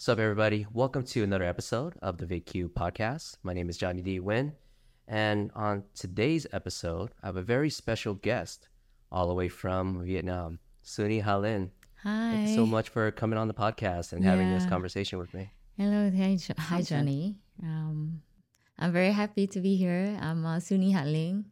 What's up, everybody? Welcome to another episode of the VietQ podcast. My name is Johnny D. Win, and on today's episode, I have a very special guest, all the way from Vietnam, Suni Hạ Linh. Hi. Thanks so much for coming on the podcast and having this conversation with me. Hello, hi, Jo- hi Johnny. Um, I'm very happy to be here. I'm uh, Suni Hạ Linh,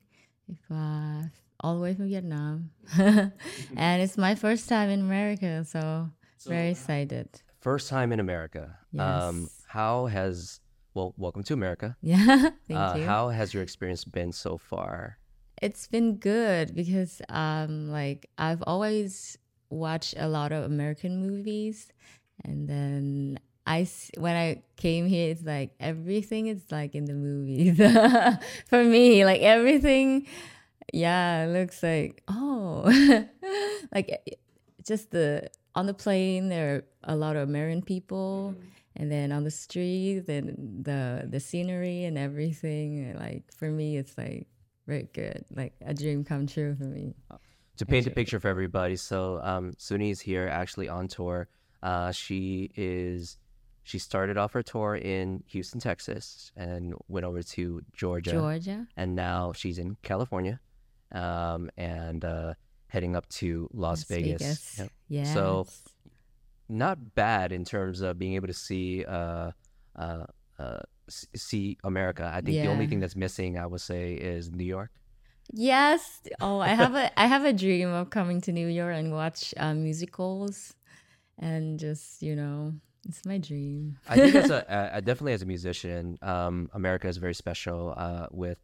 if, uh, all the way from Vietnam, and it's my first time in America, so, very excited. First time in America. Um, Yes. how has well, welcome to America. Yeah, thank Uh, you. how has your experience been so far? It's been good because um like I've always watched a lot of American movies and then I when I came here it's like everything is like in the movies for me like everything yeah looks like oh like just the on the plane there are a lot of American people and then on the street and the the scenery and everything like for me it's like very good like a dream come true for me to paint a picture for everybody. So um, Suni is here actually on tour. Uh, she is she started off her tour in Houston, Texas, and went over to Georgia, georgia and now she's in California, um, and uh, heading up to Las, Vegas. Yep. yeah So- Not bad in terms of being able to see uh, uh, uh, see America. I think the only thing that's missing, I would say, is New York. yes oh i have a i have a dream of coming to new york and watch uh, musicals and just you know it's my dream I think as a, a definitely as a musician, um, America is very special. Uh, with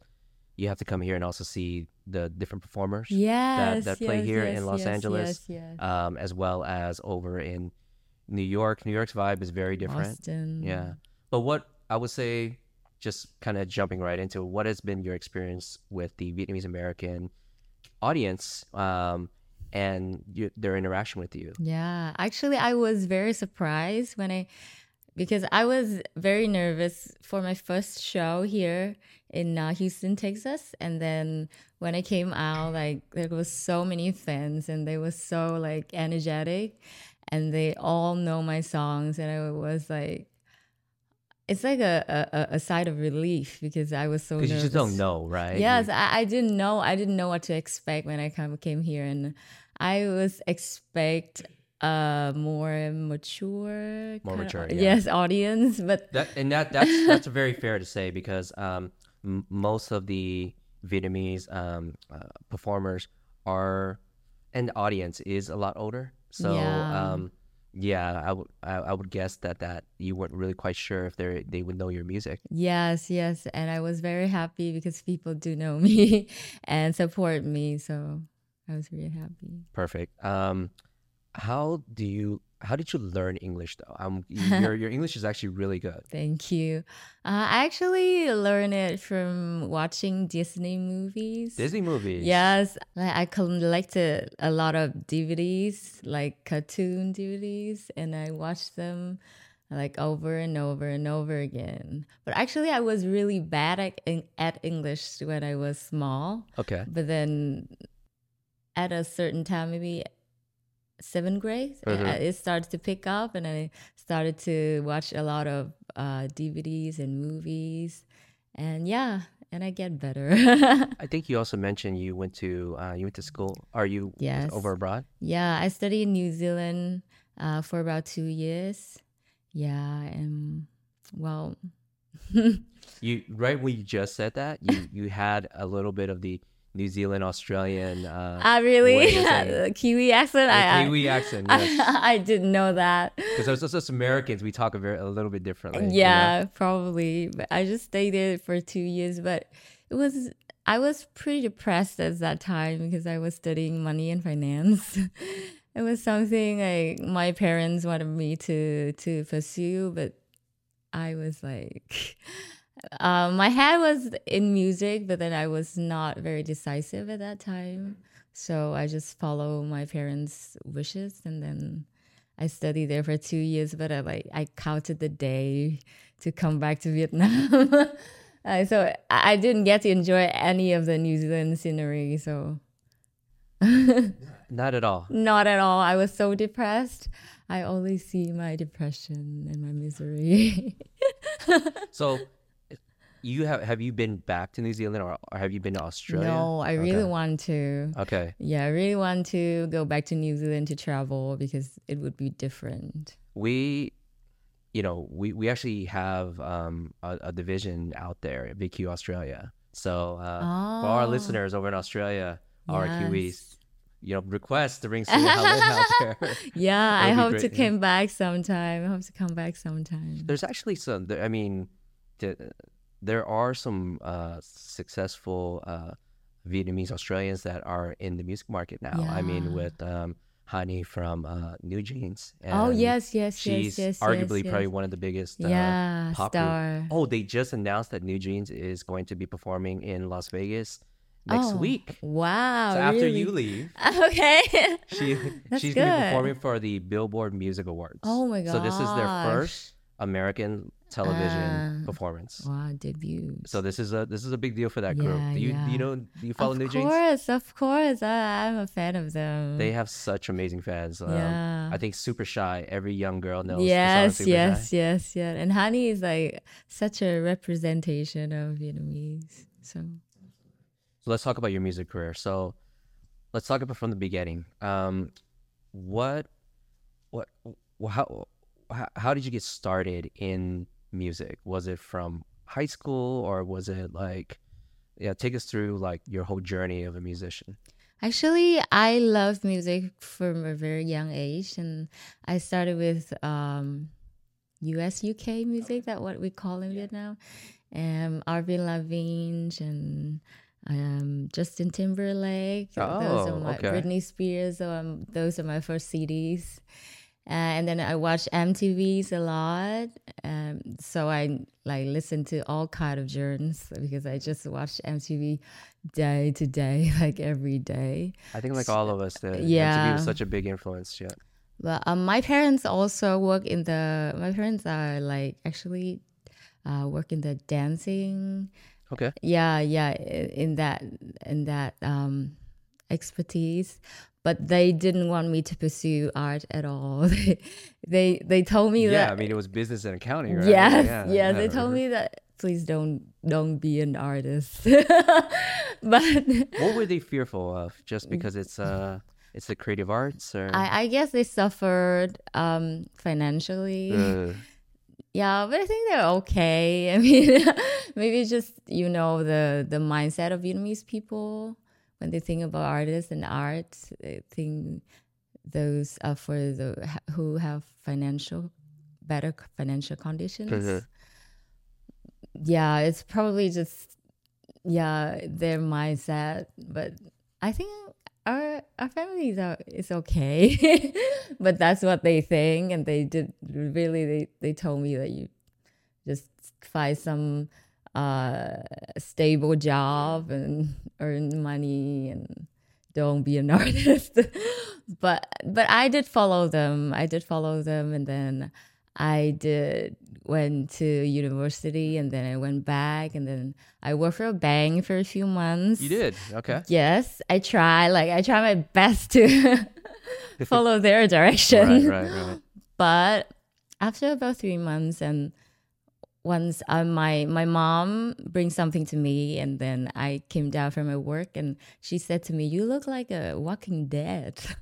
you have to come here and also see the different performers yes that play yes, here yes, in Los Angeles, um, as well as over in New York. New York's vibe is very different. Austin. Yeah, but what I would say, just kind of jumping right into what has been your experience with the Vietnamese American audience um, and their interaction with you? Yeah, actually, I was very surprised when I, because I was very nervous for my first show here in uh, Houston, Texas, and then when I came out, like there was so many fans, and they were so like energetic, and they all know my songs, and I was like. It's like a, a, a- side of relief because I was so Because nervous. you just don't know, right? Yes, I, I didn't know. I didn't know what to expect when I come, came here, and I was expect a more mature, More mature, yeah. yes, audience. But That and that that's that's very fair to say because um, m- most of the Vietnamese um, uh, performers are and the audience is a lot older. So Yeah. um, yeah, I would I, I would guess that that you weren't really quite sure if they they would know your music. yes, yes, and I was very happy because people do know me and support me. So I was really happy. Perfect. Um, how do you how did you learn English though? Um, your your English is actually really good. Thank you. Uh, I actually learned it from watching Disney movies. Disney movies. Yes, like I collected a lot of DVDs, like cartoon DVDs, and I watched them like over and over and over again. But actually, I was really bad at, at English when I was small. Okay. But then at a certain time, maybe seventh grade, I- Mhm. it started to pick up, and I started to watch a lot of uh, DVDs and movies. And yeah, and I get better. I think you also mentioned you went to uh, you went to school. Are you Yes. over abroad? Yeah, I studied in New Zealand uh, for about two years. Yeah, and well, You right when you just said that, you you had a little bit of the New Zealand Australian uh, I really way of saying it. Kiwi accent. I, I- Kiwi accent, I, yes. I didn't know that. Because as us Americans, we talk a very a little bit differently. you know? Yeah, probably. But I just stayed there for two years. But it was I was pretty depressed at that time because I was studying money and finance. it was something like my parents wanted me to to pursue, but I was like, um, my head was in music, but then I was not very decisive at that time. So I just follow my parents' wishes, and then I studied there for two years. But I like I counted the day to come back to Vietnam. Uh, so I I didn't get to enjoy any of the New Zealand scenery. So Not at all. not at all. I was so depressed. I only see my depression and my misery. so you have have you been back to New Zealand or, or have you been to Australia? No, I really Okay. want to. Okay. Yeah, I really want to go back to New Zealand to travel because it would be different. we you know we, we actually have um, a, a division out there at VQ Australia. So uh, for our Oh, listeners over in Australia, our Kiwis, yes. you know, request to bring Suni out there. Yeah, I hope to great, yeah. come back sometime. I hope to come back sometime. There's actually some. I mean, the, there are some uh, successful uh, Vietnamese Australians that are in the music market now. I mean, with um, Hanni from uh, NewJeans. Oh yes, yes, she's yes, yes. arguably yes, probably one of the biggest. Uh, yeah, star. Oh, they just announced that NewJeans is going to be performing in Las Vegas next Oh, week. Wow. So after really? you leave, Okay. she That's she's going to be performing for the Billboard Music Awards. Oh my god. So this is their first American television Ah. performance. Wow, debut. So this is a this is a big deal for that group. Do you yeah. you know do you follow of NewJeans? course, of course. I, I'm a fan of them. They have such amazing fans. Um, Yeah. I think Super Shy. Every young girl knows. yes, yes, Shy. yes, yeah. And Hanni is like such a representation of Vietnamese. So So let's talk about your music career. So let's talk about from the beginning. Um, what, what, how, how did you get started in music? Was it from high school or was it like, yeah, take us through like your whole journey of a musician. Actually, I love music from a very young age, and I started with um, U.S. UK music, that what we call in Vietnam, um, Avril Lavigne and um, Justin Timberlake. those Oh, are my okay. Britney Spears. So um, those are my first CDs. Uh, and then I watch MTVs a lot, um, so I like listen to all kind of genres because I just watch MTV day to day, like every day. I think like all of us, the MTV Yeah. was such a big influence. Yeah. But um, my parents also work in the. My parents are like actually uh, work in the dancing. Okay. Yeah, yeah, in that in that um, expertise. But they didn't want me to pursue art at all. they they, they told me Yeah. that. Yeah, I mean, it was business and accounting, right? Yes, Yeah, yeah, They told me that please don't don't be an artist. but What were they fearful of? Just because it's uh, it's the creative arts, or I, I guess they suffered um, financially. Uh, Yeah, but I think they're okay. I mean, maybe just you know the the mindset of Vietnamese people when they think about artists and art. They think those are for the who have financial better financial conditions. Mhm. Yeah, it's probably just yeah their mindset, but I think our our families are it's okay, but that's what they think, and they did really they they told me that you just find some uh stable job and earn money and don't be an artist but but i did follow them i did follow them and then i did went to university and then i went back and then i worked for a bank for a few months you did. Okay. yes i try like i try my best to follow their direction Right. Right. Right. but after about three months and once uh, my my mom brings something to me and then i came down from my work and she said to me you look like a walking dead.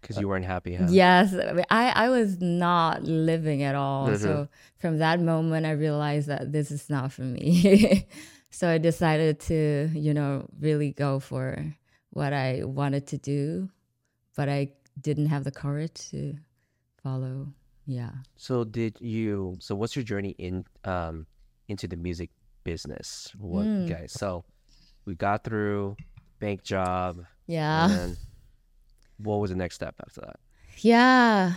Because you weren't happy, huh? yes. I, I was not living at all. Mhm. so from that moment i realized that this is not for me. So i decided to you know really go for what i wanted to do but i didn't have the courage to follow yeah So did you? So what's your journey in um into the music business? What Mm. guys? So we got through bank job, yeah and then what was the next step after that? Yeah.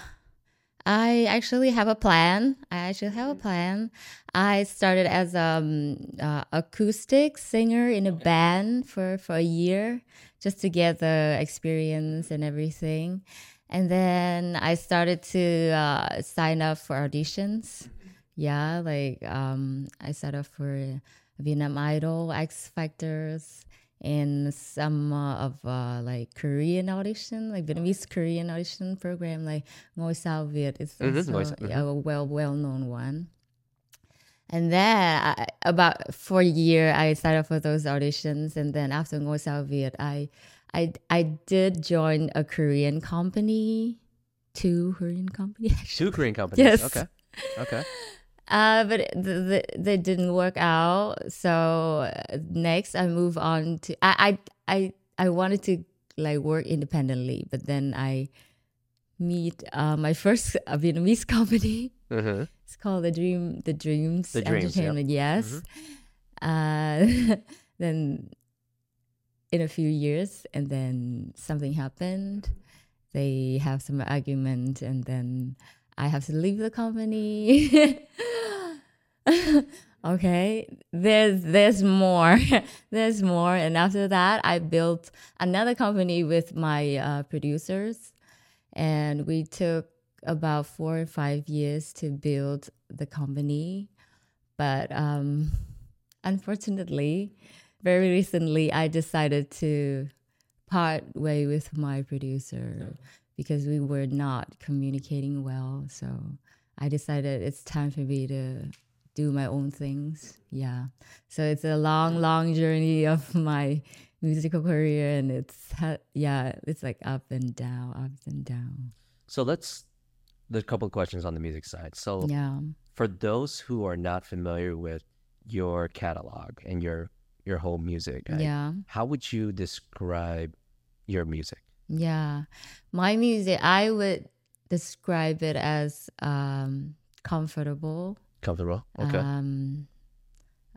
I actually have a plan. I actually have a plan. I started as um uh, acoustic singer in a band for for a year just to get the experience and everything. And then I started to uh, sign up for auditions. Yeah, like um I signed up for Vietnam Idol, X Factors, and some uh, of uh, like Korean audition, like Vietnamese Korean audition program, like Ngôi Sao Việt is Mhm, also yeah, a well well known one. And then I, about for a year, I signed up for those auditions, and then after Ngôi Sao Việt, I, I, I did join a Korean company, two Korean company actually. Two Korean companies. Yes. Okay. Okay. Uh, but the, the, they didn't work out. So uh, next, I move on to I, I I I wanted to like work independently, but then I meet uh, my first Vietnamese company. hmm It's called the Dream the Dreams The Dreams. Entertainment. Yes. Uh, then in a few years, and then something happened. They have some argument, and then I have to leave the company. okay, there's there's more, there's more, and after that, I built another company with my uh, producers, and we took about four or five years to build the company, but um, unfortunately, very recently, I decided to part way with my producer because we were not communicating well. So I decided it's time for me to do my own things. Yeah. So it's a long, long journey of my musical career, and it's yeah, it's like up and down, up and down. So let's. There's a couple of questions on the music side. So Yeah. for those who are not familiar with your catalog and your your whole music, Yeah. how would you describe your music? Yeah. My music, I would describe it as um, comfortable, Comfortable? Okay. um,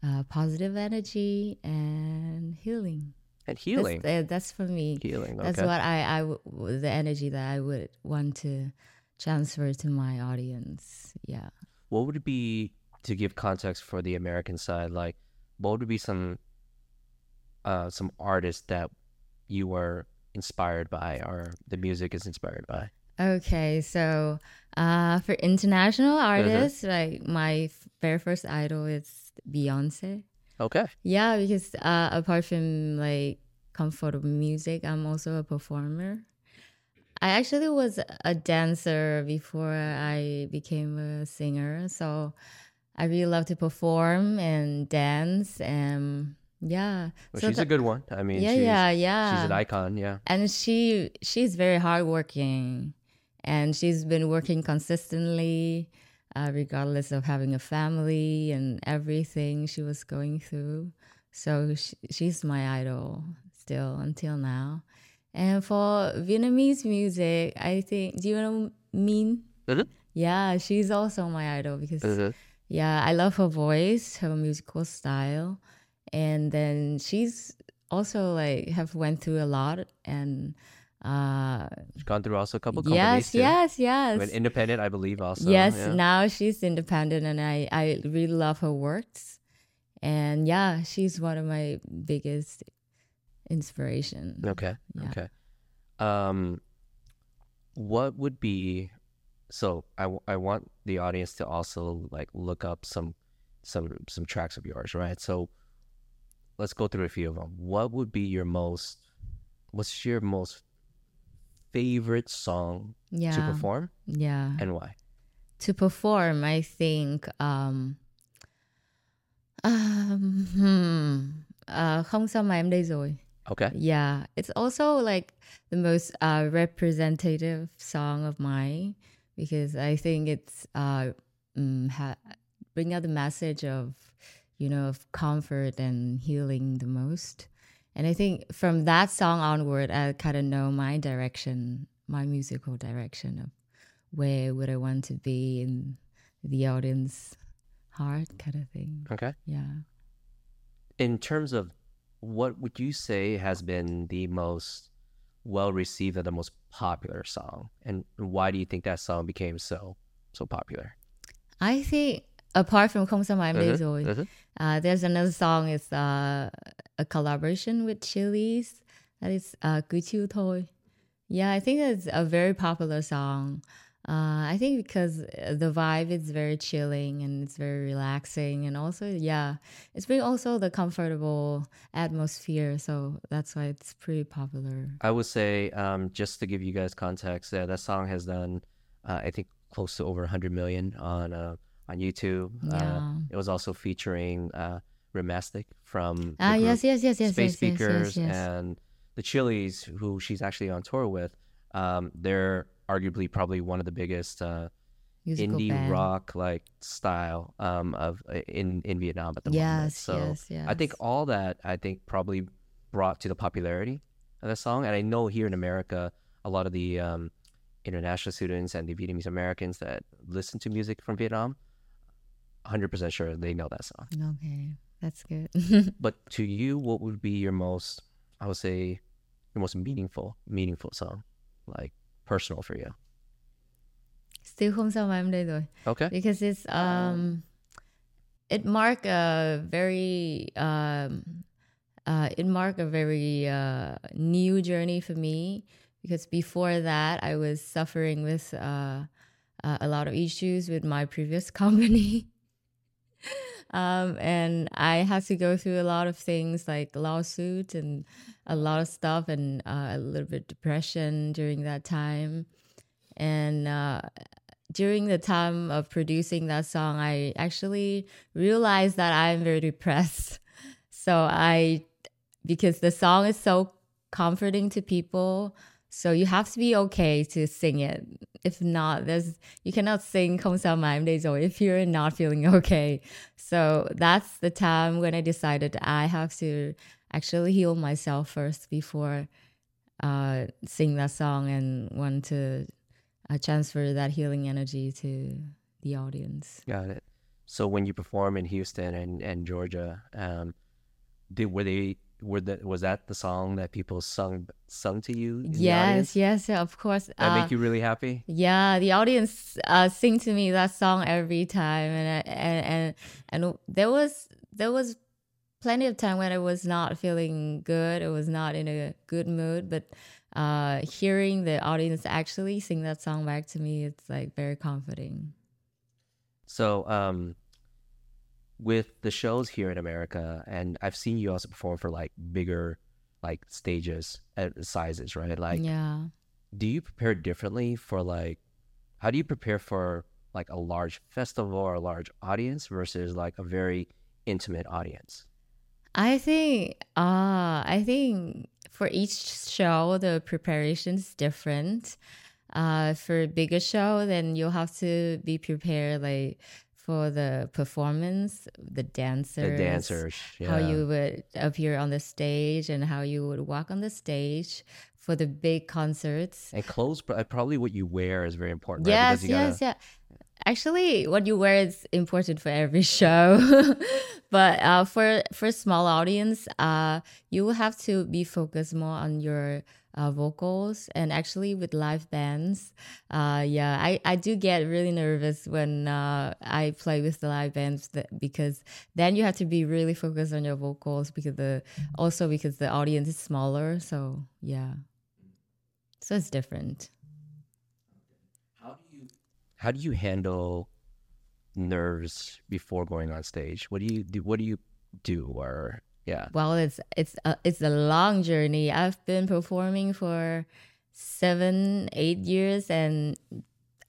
uh, positive energy, and healing. and That's- healing. uh, That's, for me. healing. That's okay. what I, I w- the energy that I would want to transfer to my audience. Yeah. what would it be to give context for the American side? Like, what would be some uh some artists that you were inspired by, or the music is inspired by? Okay, so uh, for international artists, like my very first idol is Beyonce. Okay. Yeah, because uh, apart from like comfortable music, I'm also a performer. I actually was a dancer before I became a singer, so I really love to perform and dance, and yeah. Well, so she's a good one. I mean, yeah, she's, yeah, yeah. she's an icon. Yeah. and she she's very hardworking, and she's been working consistently, uh, regardless of having a family and everything she was going through. So she, she's my idol still until now. And for Vietnamese music, I think do you know Min? Mhm. Yeah, she's also my idol because Mhm. yeah, I love her voice, her musical style, and then she's also like have went through a lot and uh She's gone through also a couple companies yes, too. yes, yes. Went independent, I believe, also. yes, yeah. now she's independent and I I really love her works. And yeah, she's one of my biggest inspiration. Okay. Yeah. Okay. Um, what would be so I, w- I want the audience to also like look up some some some tracks of yours, right? So let's go through a few of them. What would be your most what's your most favorite song Yeah. to perform Yeah. and why? to perform, I think um um hmm, uh, không sao mà em đây rồi. Okay. Yeah, it's also like the most uh, representative song of mine because I think it's uh, mm, ha- bring out the message of you know of comfort and healing the most. And I think from that song onward, I kind of know my direction, my musical direction of where would I want to be in the audience heart, kind of thing. Okay. Yeah. In terms of what would you say has been the most well received or the most popular song? And why do you think that song became so so popular? I think apart from Không sao mà em đây Mhm, rồi, mhm. uh, there's another song. It's uh, a collaboration with Chillies. That is uh, thôi. Yeah, I think it's a very popular song. Uh, I think because the vibe is very chilling and it's very relaxing, and also yeah, it's very also the comfortable atmosphere. So that's why it's pretty popular. I would say, um, just to give you guys context, that that song has done, uh, I think, close to over 100 million on uh, on YouTube. Uh, Yeah. it was also featuring uh, Rhymastic from Ah, yes, yes, yes, yes, Space yes, Speakers yes, yes. and the Chillies, who she's actually on tour with. Um, they're arguably probably one of the biggest uh, indie band. rock like style um, of uh, in in Vietnam at the moment. Yes, So yes, yes. I think all that I think probably brought to the popularity of the song. And I know here in America, a lot of the um, international students and the Vietnamese Americans that listen to music from Vietnam, 100% sure they know that song. Okay, that's good. But to you, what would be your most, I would say, your most meaningful, meaningful song, like personal for you? Still không sao mà em đây rồi. Okay. because it's um it marked a very um uh it marked a very uh new journey for me because before that I was suffering with uh, uh a lot of issues with my previous company um and I had to go through a lot of things like lawsuit and a lot of stuff and uh, a little bit depression during that time and uh during the time of producing that song, I actually realized that I'm very depressed. So I, because the song is so comforting to people, so you have to be okay to sing it. If not, there's you cannot sing "Không sao mà em đây rồi" if you're not feeling okay. So that's the time when I decided I have to actually heal myself first before uh, sing that song and want to uh, transfer that healing energy to the audience. Got it. So when you perform in Houston and, and Georgia, um, did were they were that was that the song that people sung sung to you? Yes, yes, yeah, of course. That Uh, make you really happy? yeah, the audience uh, sing to me that song every time, and and and and there was there was plenty of time when I was not feeling good. I was not in a good mood, but uh, hearing the audience actually sing that song back to me, it's like very comforting. So um, with the shows here in America, and I've seen you also perform for like bigger like stages uh, sizes, right? Like, yeah. do you prepare differently for like how do you prepare for like a large festival or a large audience versus like a very intimate audience? I think uh I think for each show the preparation is different. Uh for a bigger show then you'll have to be prepared like for the performance, the dancers, The dancers, yeah. how you would appear on the stage and how you would walk on the stage for the big concerts. and clothes, pro- probably what you wear is very important. right? Yes, Because you gotta- yes, yeah. Actually, what you wear is important for every show. but uh, for for small audience, uh, you will have to be focused more on your uh, vocals. And actually, with live bands, uh, yeah, I, I do get really nervous when uh, I play with the live bands that, because then you have to be really focused on your vocals because the also because the audience is smaller. So yeah, so it's different. How do you how do you handle nerves before going on stage? What do you do? What do you do? Or yeah, Well, it's it's a, it's a long journey. I've been performing for seven, eight years, and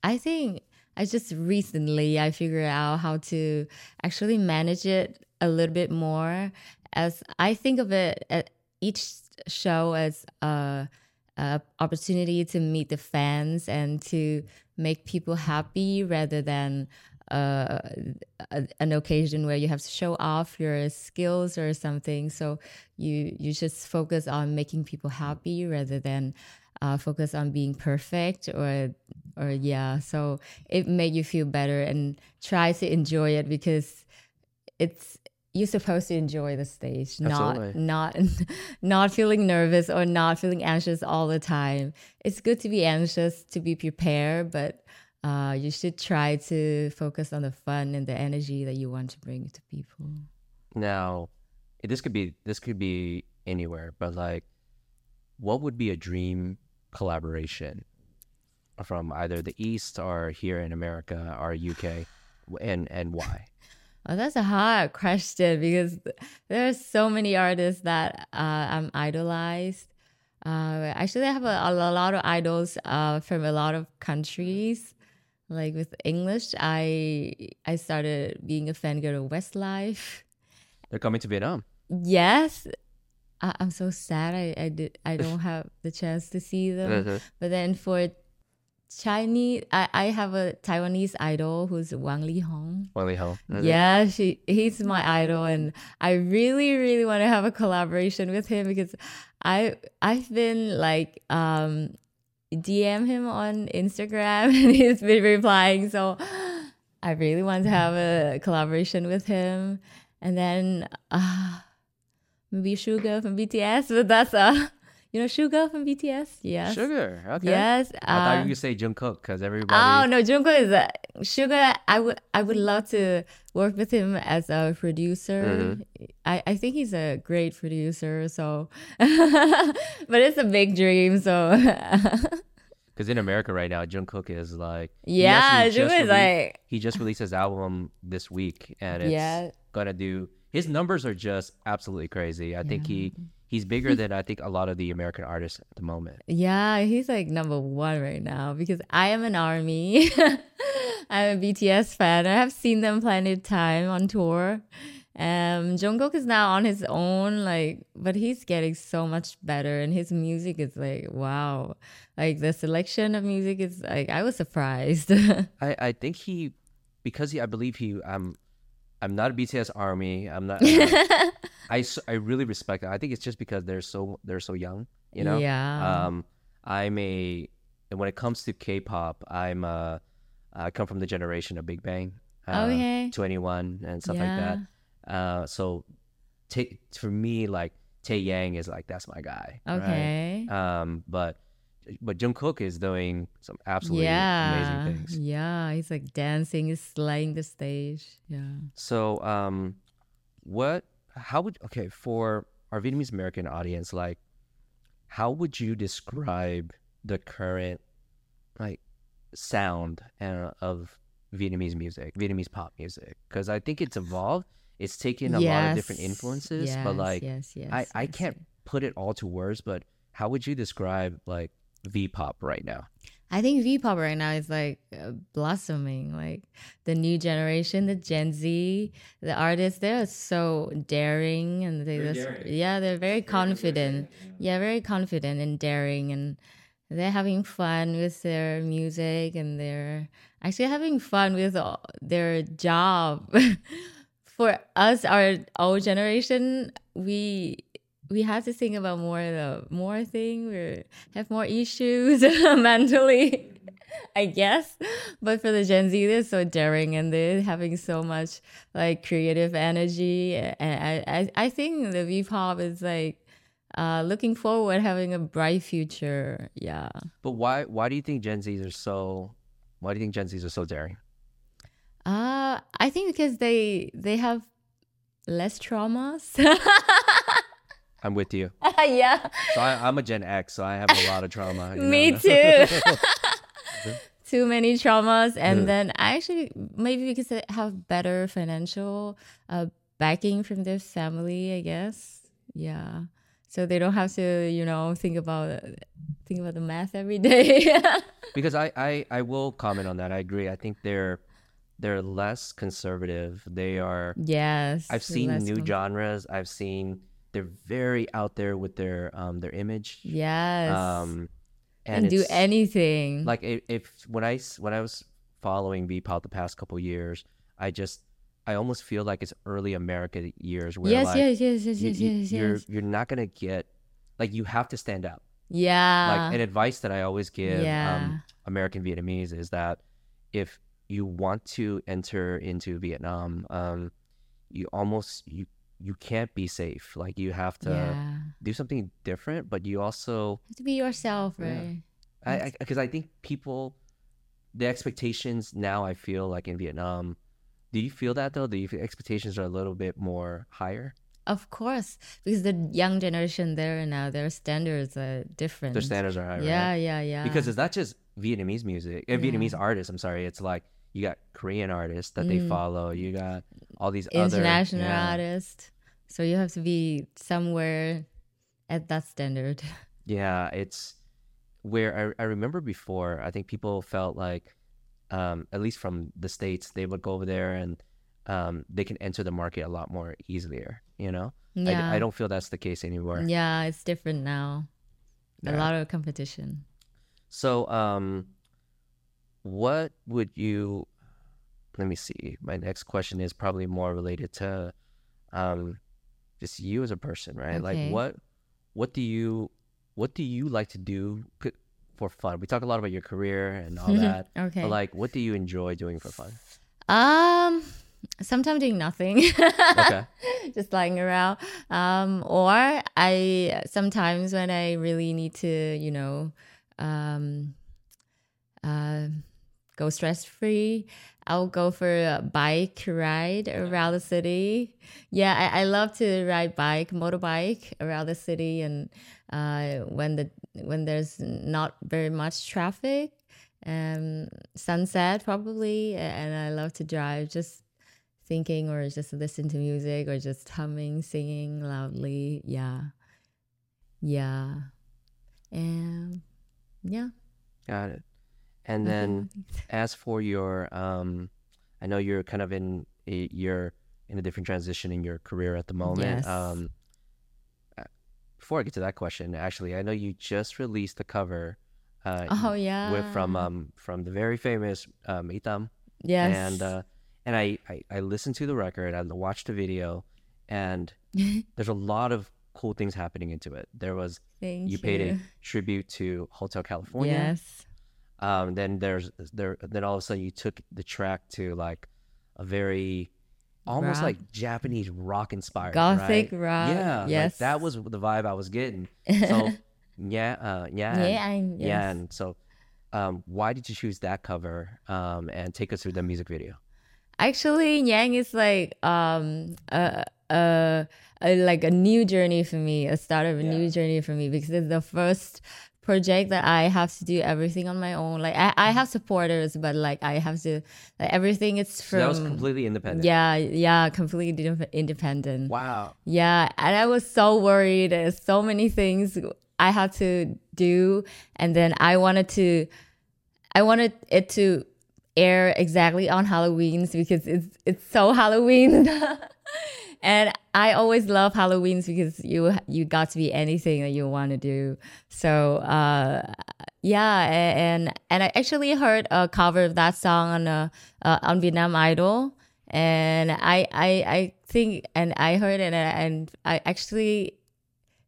I think I just recently I figured out how to actually manage it a little bit more. As I think of it, at each show as a, a opportunity to meet the fans and to make people happy rather than uh, a, an occasion where you have to show off your skills or something. So you you just focus on making people happy rather than uh, focus on being perfect or or yeah. So it made you feel better and try to enjoy it because it's you're supposed to enjoy the stage, Absolutely. not not not feeling nervous or not feeling anxious all the time. It's good to be anxious to be prepared, but uh, you should try to focus on the fun and the energy that you want to bring to people. now this could be this could be anywhere, but like, what would be a dream collaboration from either the East or here in America or UK, and and why? Oh, that's a hard question because there are so many artists that uh, I'm idolized. Uh, actually, I have a, a lot of idols uh, from a lot of countries. Like with English, I I started being a fangirl of Westlife. They're coming to Vietnam. Yes, I, I'm so sad. I I did I don't have the chance to see them. Mhm. But then for Chinese, I, I have a Taiwanese idol who's Wang Leehom. Wang Ho. Yeah, she he's my idol, and I really, really want to have a collaboration with him because I I've been like um DM him on Instagram and he's been replying, so I really want to have a collaboration with him, and then uh maybe Suga from BTS, but that's uh you know Suga from BTS, yes, Sugar. Okay. yes. I thought you uh, could say Jungkook because everybody. Oh no, Jungkook is a sugar. I would I would love to work with him as a producer. I, I think he's a great producer. So, but it's a big dream. So Because in America right now, Jungkook is like. yeah, Jungkook is like He just released his album this week, and it's Yeah. gonna do. His numbers are just absolutely crazy. I think he he's bigger than I think a lot of the American artists at the moment. yeah, he's like number one right now because I am an army. I'm a BTS fan. I have seen them plenty of time on tour. Um, Jungkook is now on his own, like, but he's getting so much better, and his music is like, wow, like the selection of music is like, I was surprised. I, I think he because he I believe he I'm I'm not a BTS army. I'm not. uh, I, I really respect it. I think it's just because they're so they're so young. You know. Yeah. Um, I'm a and when it comes to K-pop, I'm uh I come from the generation of Big Bang. Uh, Okay. 2NE1 and stuff like that. Uh, so ta- for me, like Tae Yang is like that's my guy. right? okay. Um, but but Jungkook is doing some absolutely yeah. amazing things. Yeah. He's like dancing, he's slaying the stage. Yeah. So, um, what? How would okay for our Vietnamese American audience? Like, how would you describe the current like sound and of Vietnamese music, Vietnamese pop music? Because I think it's evolved. It's taken a lot of different Yes, influences, but like yes, yes, I I can't put it all to words. But how would you describe like V pop right now? I think V-pop right now is like uh, blossoming. Like the new generation, the Gen Z, the artists, they're so daring and they Very just, daring. yeah, they're very confident. Yeah, very confident and daring, and they're having fun with their music and they're actually having fun with their job. For us, our old generation, we we have to think about more the more thing. We have more issues mentally, I guess. But for the Gen Z, they're so daring and they're having so much like creative energy. And I, I, I think the V pop is like uh, looking forward, having a bright future. Yeah. But why why do you think Gen Zs are so? Why do you think Gen Zs are so daring? Uh, I think because they they have less traumas. I'm with you. yeah. So I, I'm a Gen X, so I have a lot of trauma. Me know? too. Too many traumas, and Yeah. then I actually maybe because they have better financial uh, backing from their family, I guess. Yeah, so they don't have to, you know, think about think about the math every day. because I, I I will comment on that. I agree. I think they're they're less conservative. They are. yes, I've seen new con- genres. I've seen they're very out there with their um their image. Yes, Um, and, and do anything. like if, if when I when I was following Vpop the past couple years, I just I almost feel like it's early America years where yes, like yes, yes, yes, you, yes, yes, you're yes. you're not gonna get like you have to stand out. Yeah. like an advice that I always give Yeah. um, American Vietnamese is that if you want to enter into Vietnam, um, you almost you you can't be safe. Like you have to yeah. do something different, but you also have to be yourself, Yeah. right? I because I, think people the expectations now I feel like in Vietnam. Do you feel that though? Do you feel expectations are a little bit more higher? Of course, because the young generation there now, their standards are different. Their standards are higher. Yeah, right? yeah, yeah. because it's not just Vietnamese music, uh, Vietnamese artists. I'm sorry, it's like you got Korean artists that they follow. You got all these other Mm. international yeah. artist. So you have to be somewhere at that standard. Yeah, it's where I, I remember before, I think people felt like, um, at least from the States, they would go over there and um, they can enter the market a lot more easier, you know? Yeah. I, I don't feel that's the case anymore. Yeah, it's different now. A lot of competition. So, um, what would you, let me see. My next question is probably more related to um, just you as a person, right? Like what, what do you, what do you like to do for fun? We talk a lot about your career and all that. Okay. But like, what do you enjoy doing for fun? Um, sometimes doing nothing. Okay. Just lying around. Um, or I sometimes when I really need to, you know, um, uh, go stress free. I'll go for a bike ride around the city. Yeah, I, I love to ride bike, motorbike around the city, and uh, when the when there's not very much traffic, um, sunset probably, and I love to drive. Just thinking or just listen to music or just humming, singing loudly. Yeah, yeah, and yeah. Got it. And then as for your, um, I know you're kind of in a, you're in a different transition in your career at the moment. Yes. Um, uh, before I get to that question, actually, I know you just released the cover. Uh, Oh yeah. with from um from the very famous um Itam. yes. and uh and I, I I listened to the record I watched the video and there's a lot of cool things happening into it there was Thank you paid a tribute to Hotel California Yes. Um then there's there then all of a sudden you took the track to like a very almost Rock. like Japanese rock inspired Gothic right? rock, yeah like that was the vibe I was getting. So yeah uh yeah and- Yeah, and yeah and so um why did you choose that cover um and take us through the music video? Actually, Yang is like um a, a, a like a new journey for me, a start of a new journey for me because it's the first project that I have to do everything on my own. Like I, I have supporters, but like I have to like everything. It's so from that was completely independent yeah, yeah, completely independent. wow Yeah, and I was so worried. There's so many things I had to do, and then I wanted to, I wanted it to air exactly on Halloween's because it's it's so Halloween, and I always love Halloween's because you you got to be anything that you want to do. So uh, yeah, and and I actually heard a cover of that song on uh, uh, on Vietnam Idol, and I I I think and I heard it and, and I actually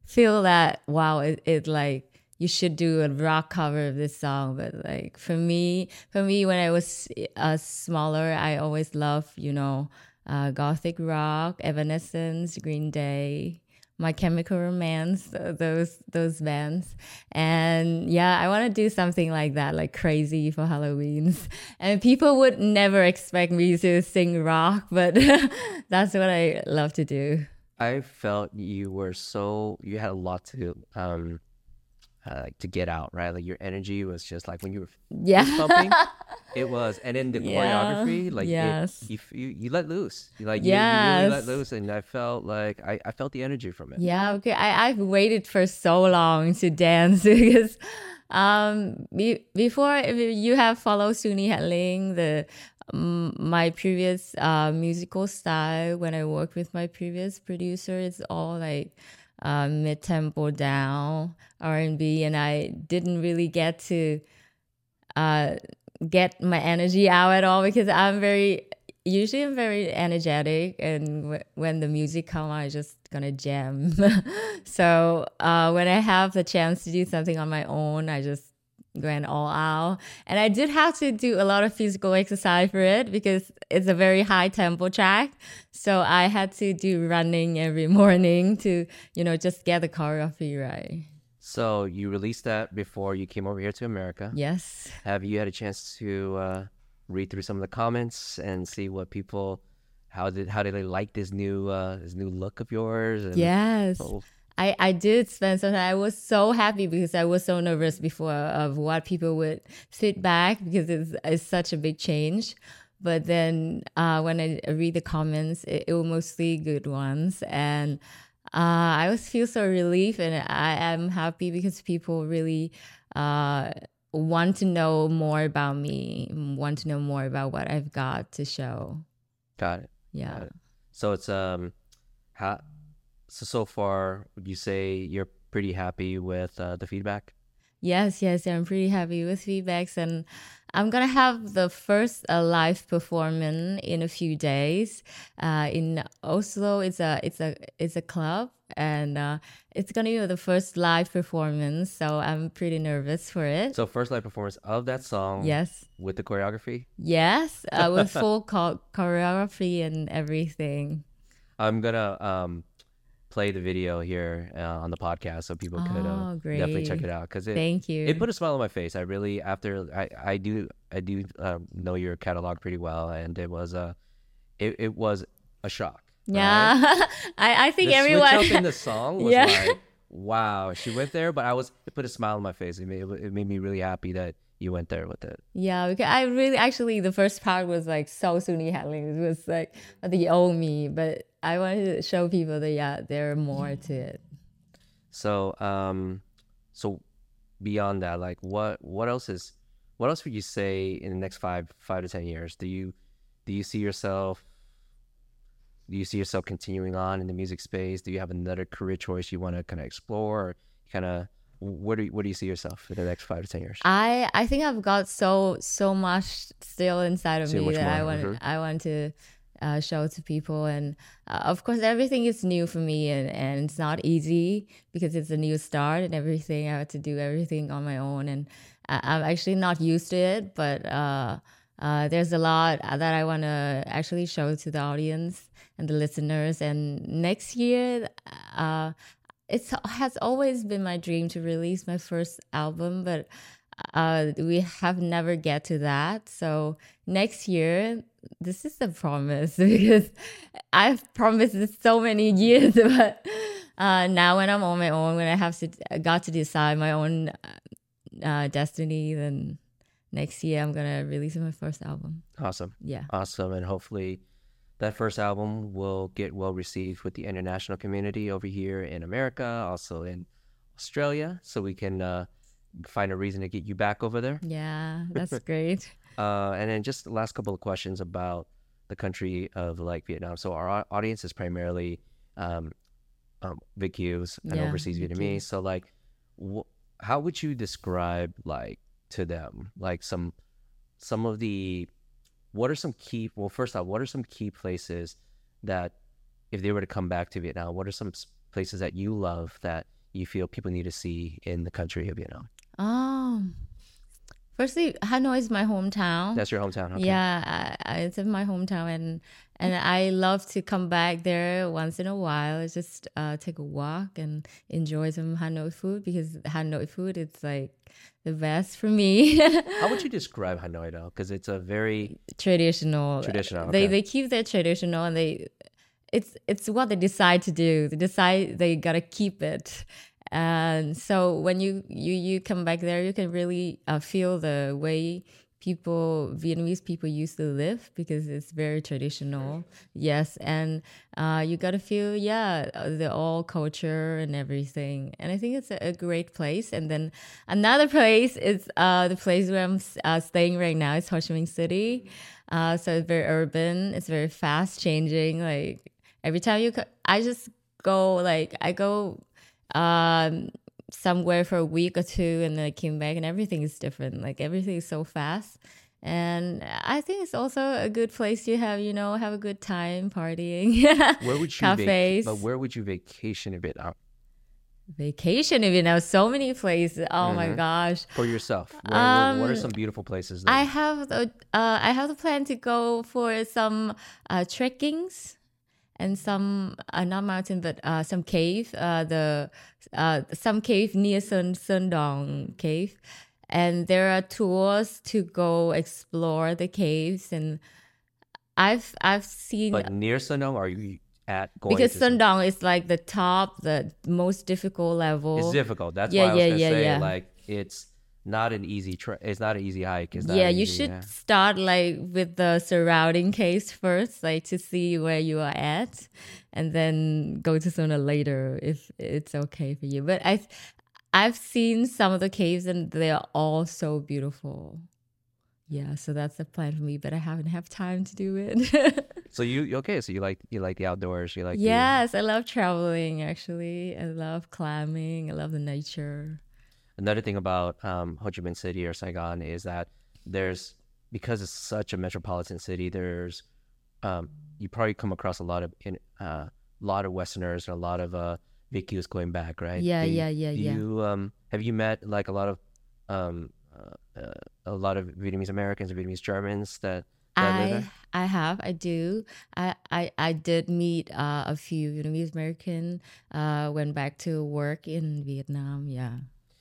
feel that wow it, it like you should do a rock cover of this song but like for me for me when i was uh, smaller i always loved you know uh, gothic rock evanescence green day my chemical romance those those bands. And yeah i want to do something like that like crazy for halloween's and people would never expect me to sing rock but that's what i love to do. I felt you were so you had a lot to um uh, like to get out right like your energy was just like when you were yeah pumping it was and then the Yeah. choreography like it- Yes. you, you you let loose you like you, you really let loose and I felt like I, I felt the energy from it Yeah, okay. I, I've waited for so long to dance because um be, before if you have followed Suni Hạ Linh, the um, my previous uh musical style when I worked with my previous producer, it's all like uh, mid tempo down R and B, and I didn't really get to uh get my energy out at all because I'm very usually I'm very energetic and w- when the music come I just gonna jam. so uh, when I have the chance to do something on my own, I just went all out. And I did have to do a lot of physical exercise for it because it's a very high tempo track. So I had to do running every morning to, you know, just get the choreography right. so you released that before you came over here to America Yes. have you had a chance to uh, read through some of the comments and see what people how did how did they like this new uh this new look of yours and Yes. oh, I, I did spend some time. I was so happy because I was so nervous before of what people would feedback because it's, it's such a big change. But then uh, when I read the comments, it, it was mostly good ones. And uh, I always feel so relief and I am happy because people really uh, want to know more about me, want to know more about what I've got to show. Got it. Yeah. Got it. So it's um, how so so far would you say you're pretty happy with uh, the feedback? Yes, yes, I'm pretty happy with feedbacks, and I'm gonna have the first uh, live performance in a few days. Uh, in Oslo, it's a it's a it's a club, and uh, it's gonna be the first live performance. So I'm pretty nervous for it. So first live performance of that song. yes, With the choreography. yes, uh, with full cho- choreography and everything. I'm gonna um play the video here uh, on the podcast so people could uh, Oh, definitely check it out because it Thank you. it put a smile on my face. I really after I I do I do uh, know your catalog pretty well, and it was a it, it was a shock. right? yeah, I I think the everyone. switch up in the song was Yeah. like wow she went there, but I was it put a smile on my face. It made it made me really happy that you went there with it. Yeah, because I really actually the first part was like so Suni Hạ Linh. It was like the old me, but I wanted to show people that yeah, there are more to it. So um so beyond that, like what what else is what else would you say in the next five five to ten years? Do you do you see yourself do you see yourself continuing on in the music space? Do you have another career choice you want to kind of explore kind of where do you, where do you see yourself in the next five to ten years? I I think I've got so so much still inside of So me that I want mhm. I want to uh, show to people, and uh, of course everything is new for me, and and it's not easy because it's a new start and everything. I have to do everything on my own, and I, I'm actually not used to it, but. uh uh, there's a lot that I want to actually show to the audience and the listeners. And next year, uh, it has always been my dream to release my first album, but uh, we have never get to that. So next year, this is a promise because I've promised this so many years, but uh, now when I'm on my own, when I have to got to decide my own uh, destiny, then next year I'm gonna release my first album. Awesome. Yeah. Awesome. And hopefully that first album will get well received with the international community over here in America, also in Australia, so we can uh, find a reason to get you back over there. Yeah, that's great. Uh, and then just the last couple of questions about the country of like Vietnam. So our audience is primarily um, um, VietQs and Yeah, overseas VietQs. Vietnamese. So like, wh- how would you describe like to them like some some of the what are some key well first off what are some key places that if they were to come back to Vietnam what are some places that you love that you feel people need to see in the country of Vietnam Oh, firstly, Hanoi is my hometown. that's your hometown okay. Yeah, I, I, it's in my hometown, and and I love to come back there once in a while. Just uh, take a walk and enjoy some Hanoi food because Hanoi food it's like the best for me. how would you describe Hanoi though because it's a very traditional. Traditional, They they keep their traditional and they it's it's what they decide to do. They decide they gotta keep it. And so when you you you come back there, you can really uh, feel the way people Vietnamese people used to live because it's very traditional. Yes, and uh, you gotta feel yeah the all culture and everything. And I think it's a, a great place. And then another place is uh, the place where I'm uh, staying right now. It's Ho Chi Minh City. Uh, so it's very urban. It's very fast changing. Like every time you, co- I just go like I go um somewhere for a week or two and then I came back and everything is different. Like everything is so fast. And I think it's also a good place to have, you know, have a good time partying. where would you vac- Cafes. but where would you vacation in Vietnam Vacation even now, so many places. Oh my Mhm. gosh. for yourself where, what- what are Um, some beautiful places that I have the uh, I have the plan to go for some uh, trekkings and some uh, not mountain but uh, some cave uh, the uh, some cave near Sun Son Doong cave and there are tours to go explore the caves and I've I've seen like near Son Doong are you at going because Sun- Son Doong is like the top, the most difficult level. It's difficult. That's Yeah, why I was yeah, gonna yeah, say yeah. like it's not an easy. Tra- it's not an easy hike. It's not yeah, you easy- should yeah. start like with the surrounding caves first, like to see where you are at, and then go to Son Doong later if it's okay for you. But I, I've seen some of the caves and they are all so beautiful. Yeah, so that's the plan for me, but I haven't have time to do it. So you okay? So you like you like the outdoors? You like the- yes, I love traveling. Actually, I love climbing. I love the nature. Another thing about um, Ho Chi Minh City or Saigon is that there's because it's such a metropolitan city. There's um, you probably come across a lot of in uh, lot of Westerners and a lot of uh, VietQs going back, right? Yeah, you- yeah, yeah, yeah. You um, have you met like a lot of um, uh, uh, a lot of Vietnamese Americans or Vietnamese Germans that that I? I have I do I I, I did meet uh, a few Vietnamese American. Uh, went back to work in Vietnam. Yeah,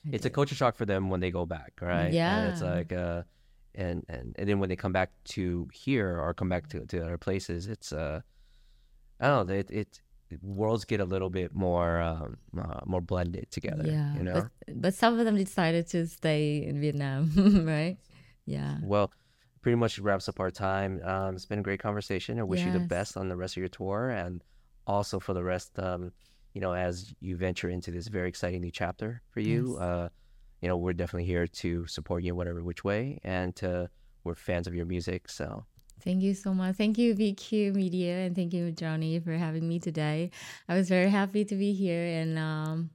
I it's a culture shock for them when they go back, right? And it's like uh and and and then when they come back to here or come back to to other places, it's uh I don't know, it it worlds get a little bit more um uh, more blended together, yeah. you know. But but some of them decided to stay in Vietnam, right? Yeah. well, pretty much wraps up our time. Um it's been a great conversation. I wish you the best on the rest of your tour and also for the rest um you know as you venture into this very exciting new chapter for you. Yes. Uh you know, we're definitely here to support you in whatever which way and to we're fans of your music, so Thank you so much. Thank you, VietQ Media, and thank you, Johnny, for having me today. I was very happy to be here, and um,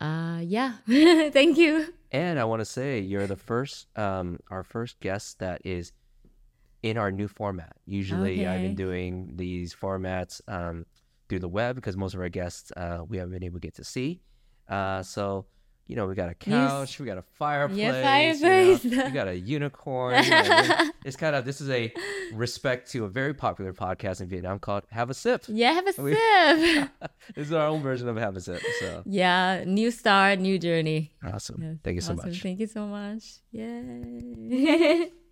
uh, yeah, thank you. And I want to say you're the first, um, our first guest that is in our new format. Usually, I've been doing these formats um, through the web because most of our guests uh, we haven't been able to get to see. Uh, so, you know, we got a couch, we got a fireplace, you know, fireplace. we got a unicorn. you know, it's kind of this is a respect to a very popular podcast in Vietnam called Have a Sip. Yeah, have a We- sip. this is our own version of Have a Sip. So yeah, new start, new journey. awesome! Yes, Thank you so awesome. much. Thank you so much. Yay.